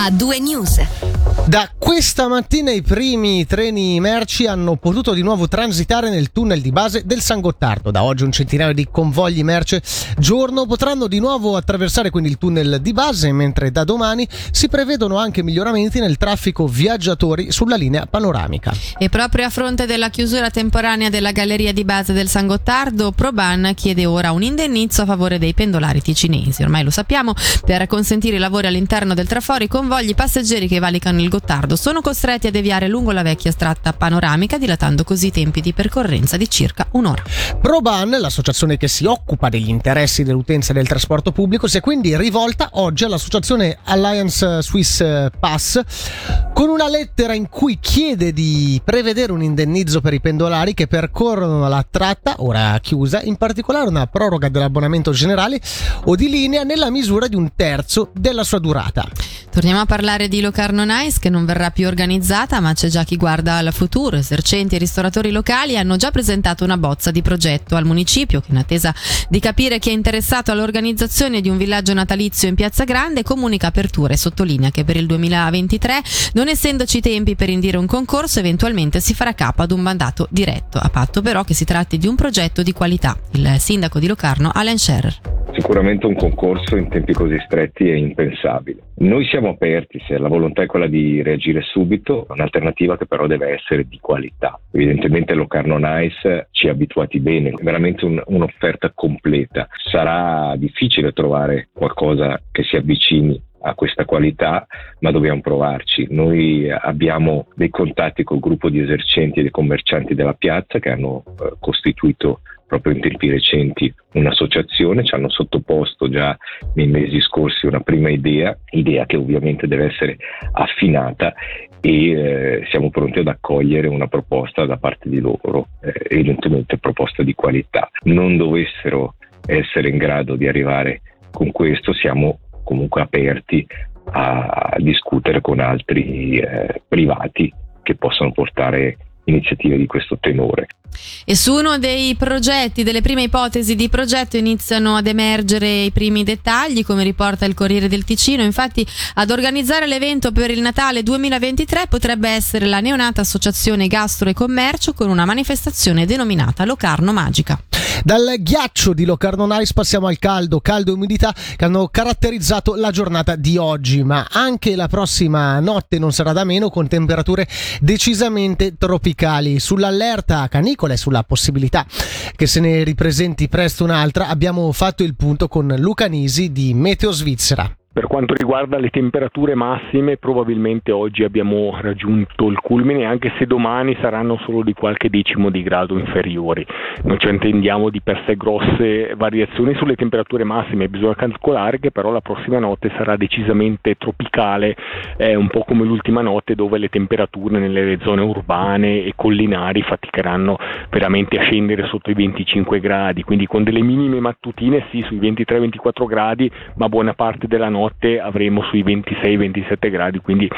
a due news. Da questa mattina i primi treni merci hanno potuto di nuovo transitare nel tunnel di base del San Gottardo. Da oggi un centinaio di convogli merce giorno potranno di nuovo attraversare quindi il tunnel di base, mentre da domani si prevedono anche miglioramenti nel traffico viaggiatori sulla linea panoramica. E proprio a fronte della chiusura temporanea della galleria di base del San Gottardo, Proban chiede ora un indennizzo a favore dei pendolari ticinesi. Ormai lo sappiamo, per consentire i lavori all'interno del traforo, i convogli passeggeri che valicano il Gottardo sono costretti a deviare lungo la vecchia strada panoramica, dilatando così i tempi di percorrenza di circa un'ora. Proban, l'associazione che si occupa degli interessi dell'utenza del trasporto pubblico, si è quindi rivolta oggi all'associazione Alliance Swiss Pass con una lettera in cui chiede di prevedere un indennizzo per i pendolari che percorrono la tratta, ora chiusa, in particolare una proroga dell'abbonamento generale o di linea nella misura di un terzo della sua durata. Torniamo a parlare di Locarno Nice che non verrà più organizzata, ma c'è già chi guarda al futuro. Esercenti e ristoratori locali hanno già presentato una bozza di progetto al municipio che in attesa di capire chi è interessato all'organizzazione di un villaggio natalizio in Piazza Grande comunica apertura e sottolinea che per il 2023, non essendoci tempi per indire un concorso, eventualmente si farà capo ad un mandato diretto, a patto però che si tratti di un progetto di qualità. Il sindaco di Locarno, Alan Scherer. Sicuramente un concorso in tempi così stretti è impensabile. Noi siamo aperti, se la volontà è quella di reagire subito, un'alternativa che però deve essere di qualità. Evidentemente Locarno Nice ci ha abituati bene, veramente un, un'offerta completa. Sarà difficile trovare qualcosa che si avvicini a questa qualità, ma dobbiamo provarci. Noi abbiamo dei contatti col gruppo di esercenti e dei commercianti della piazza che hanno eh, costituito proprio in tempi recenti un'associazione, ci hanno sottoposto già nei mesi scorsi una prima idea, idea che ovviamente deve essere affinata e eh, siamo pronti ad accogliere una proposta da parte di loro, eh, evidentemente proposta di qualità. Non dovessero essere in grado di arrivare con questo, siamo comunque aperti a discutere con altri eh, privati che possono portare iniziative di questo tenore. E su uno dei progetti, delle prime ipotesi di progetto, iniziano ad emergere i primi dettagli, come riporta il Corriere del Ticino. Infatti, ad organizzare l'evento per il Natale 2023 potrebbe essere la neonata Associazione Gastro e Commercio con una manifestazione denominata Locarno Magica. Dal ghiaccio di Locarno Nice passiamo al caldo, caldo e umidità che hanno caratterizzato la giornata di oggi, ma anche la prossima notte non sarà da meno con temperature decisamente tropicali. Sull'allerta canicola e sulla possibilità che se ne ripresenti presto un'altra abbiamo fatto il punto con Luca Nisi di Meteo Svizzera. Per quanto riguarda le temperature massime, probabilmente oggi abbiamo raggiunto il culmine, anche se domani saranno solo di qualche decimo di grado inferiori. Non ci attendiamo di per sé grosse variazioni sulle temperature massime, bisogna calcolare che però la prossima notte sarà decisamente tropicale, eh, un po' come l'ultima notte dove le temperature nelle zone urbane e collinari faticheranno veramente a scendere sotto i 25 gradi, quindi con delle minime mattutine sì sui 23-24 gradi, ma buona parte della notte notte avremo sui 26-27 gradi, quindi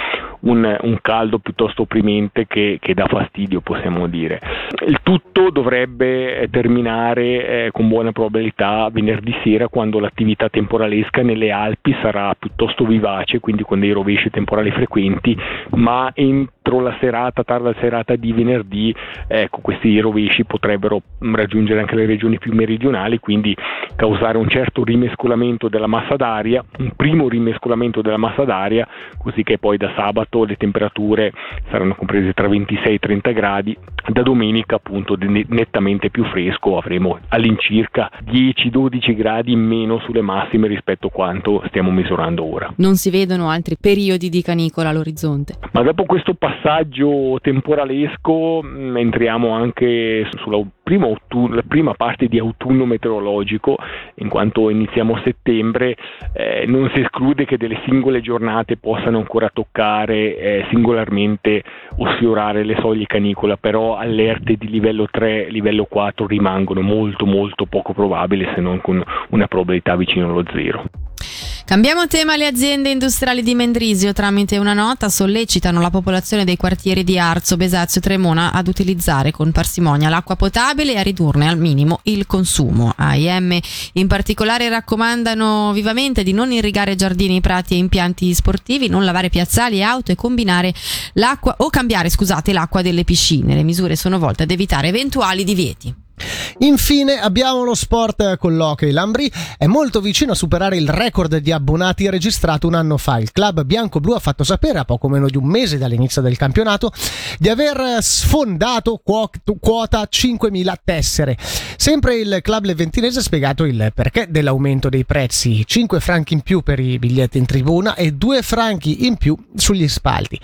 un, un, caldo piuttosto opprimente che, che, dà fastidio, possiamo dire. Il tutto dovrebbe eh, terminare eh, con buona probabilità venerdì sera quando l'attività temporalesca nelle Alpi sarà piuttosto vivace, quindi con dei rovesci temporali frequenti, ma entro la serata, tarda serata di venerdì, ecco, questi rovesci potrebbero raggiungere anche le regioni più meridionali, quindi causare un certo rimescolamento della massa d'aria, un primo rimescolamento della massa d'aria, così che poi da sabato le temperature saranno comprese tra 26 e 30 gradi, da domenica appunto nettamente più fresco, avremo all'incirca 10-12 gradi in meno sulle massime rispetto a quanto stiamo misurando ora. Non si vedono altri periodi di canicola all'orizzonte. Ma dopo questo passaggio temporalesco mm, entriamo anche sulla prima, autunno, la prima parte di autunno meteorologico, in quanto iniziamo a settembre, eh, non si esclude che delle singole giornate possano ancora toccare eh, singolarmente o sfiorare le soglie canicola, però allerte di livello 3, livello 4 rimangono molto molto poco probabili se non con una probabilità vicino allo zero. Cambiamo tema, le aziende industriali di Mendrisio tramite una nota sollecitano la popolazione dei quartieri di Arzo, Besazio e Tremona ad utilizzare con parsimonia l'acqua potabile e a ridurne al minimo il consumo. AIM in particolare raccomandano vivamente di non irrigare giardini, prati e impianti sportivi, non lavare piazzali e auto e combinare l'acqua o cambiare, scusate, l'acqua delle piscine. Le misure sono volte ad evitare eventuali divieti. Infine abbiamo lo sport con l'Hockey. Lambri è molto vicino a superare il record di abbonati registrato un anno fa. Il club bianco-blu ha fatto sapere a poco meno di un mese dall'inizio del campionato di aver sfondato quota 5.000 tessere. Sempre il club leventinese ha spiegato il perché dell'aumento dei prezzi. 5 franchi in più per i biglietti in tribuna e 2 franchi in più sugli spalti.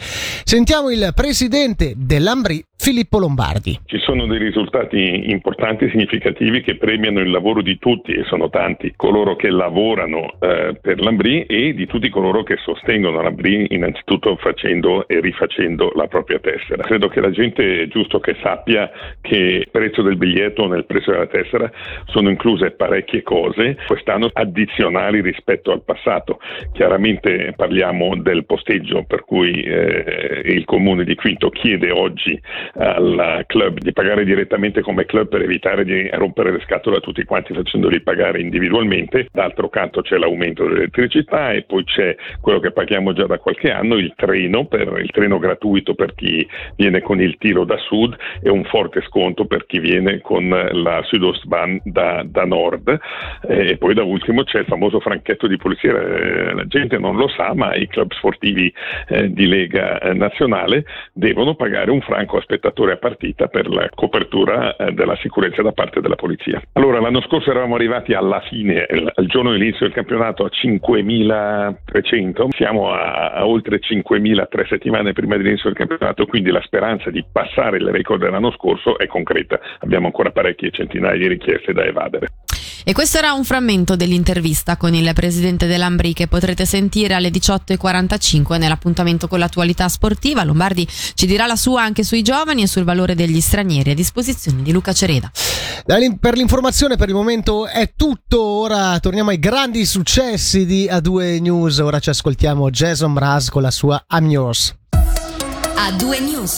Sentiamo il presidente dell'Ambri, Filippo Lombardi. Ci sono dei risultati importanti significativi che premiano il lavoro di tutti e sono tanti coloro che lavorano eh, per l'Ambri e di tutti coloro che sostengono l'Ambri innanzitutto facendo e rifacendo la propria tessera. Credo che la gente è giusto che sappia che il prezzo del biglietto nel prezzo della tessera sono incluse parecchie cose, quest'anno addizionali rispetto al passato. Chiaramente parliamo del posteggio per cui eh, il comune di Quinto chiede oggi al club di pagare direttamente come club per evitare di rompere le scatole a tutti quanti facendoli pagare individualmente. D'altro canto c'è l'aumento dell'elettricità e poi c'è quello che paghiamo già da qualche anno, il treno, per, il treno gratuito per chi viene con il tiro da sud e un forte sconto per chi viene con la Südostbahn da, da nord. E poi da ultimo c'è il famoso franchetto di polizia, eh, la gente non lo sa, ma i club sportivi eh, di Lega eh, Nazionale devono pagare un franco a spettatore a partita per la copertura eh, della sicurezza da parte della polizia. Allora, l'anno scorso eravamo arrivati alla fine, al giorno dell'inizio del campionato, a 5.300, siamo a, a oltre 5.000 tre settimane prima dell'inizio del campionato, quindi la speranza di passare il record dell'anno scorso è concreta. Abbiamo ancora parecchie centinaia di richieste da evadere. E questo era un frammento dell'intervista con il presidente dell'Ambri che potrete sentire alle 18.45 nell'appuntamento con l'attualità sportiva. Lombardi ci dirà la sua anche sui giovani e sul valore degli stranieri a disposizione di Luca Cereda. Per l'informazione per il momento è tutto, ora torniamo ai grandi successi di A2 News, ora ci ascoltiamo Jason Mraz con la sua I'm Yours. A2 News.